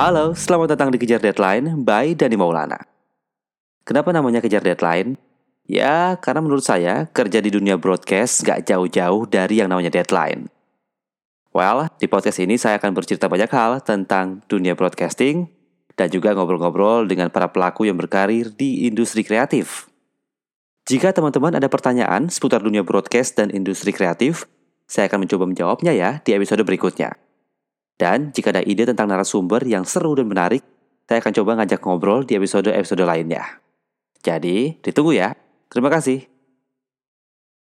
Halo, selamat datang di Kejar Deadline by Dani Maulana. Kenapa namanya Kejar Deadline? Ya, karena menurut saya kerja di dunia broadcast gak jauh-jauh dari yang namanya deadline. Well, di podcast ini saya akan bercerita banyak hal tentang dunia broadcasting dan juga ngobrol-ngobrol dengan para pelaku yang berkarir di industri kreatif. Jika teman-teman ada pertanyaan seputar dunia broadcast dan industri kreatif, saya akan mencoba menjawabnya ya di episode berikutnya. Dan jika ada ide tentang narasumber yang seru dan menarik, saya akan coba ngajak ngobrol di episode-episode lainnya. Jadi, ditunggu ya. Terima kasih.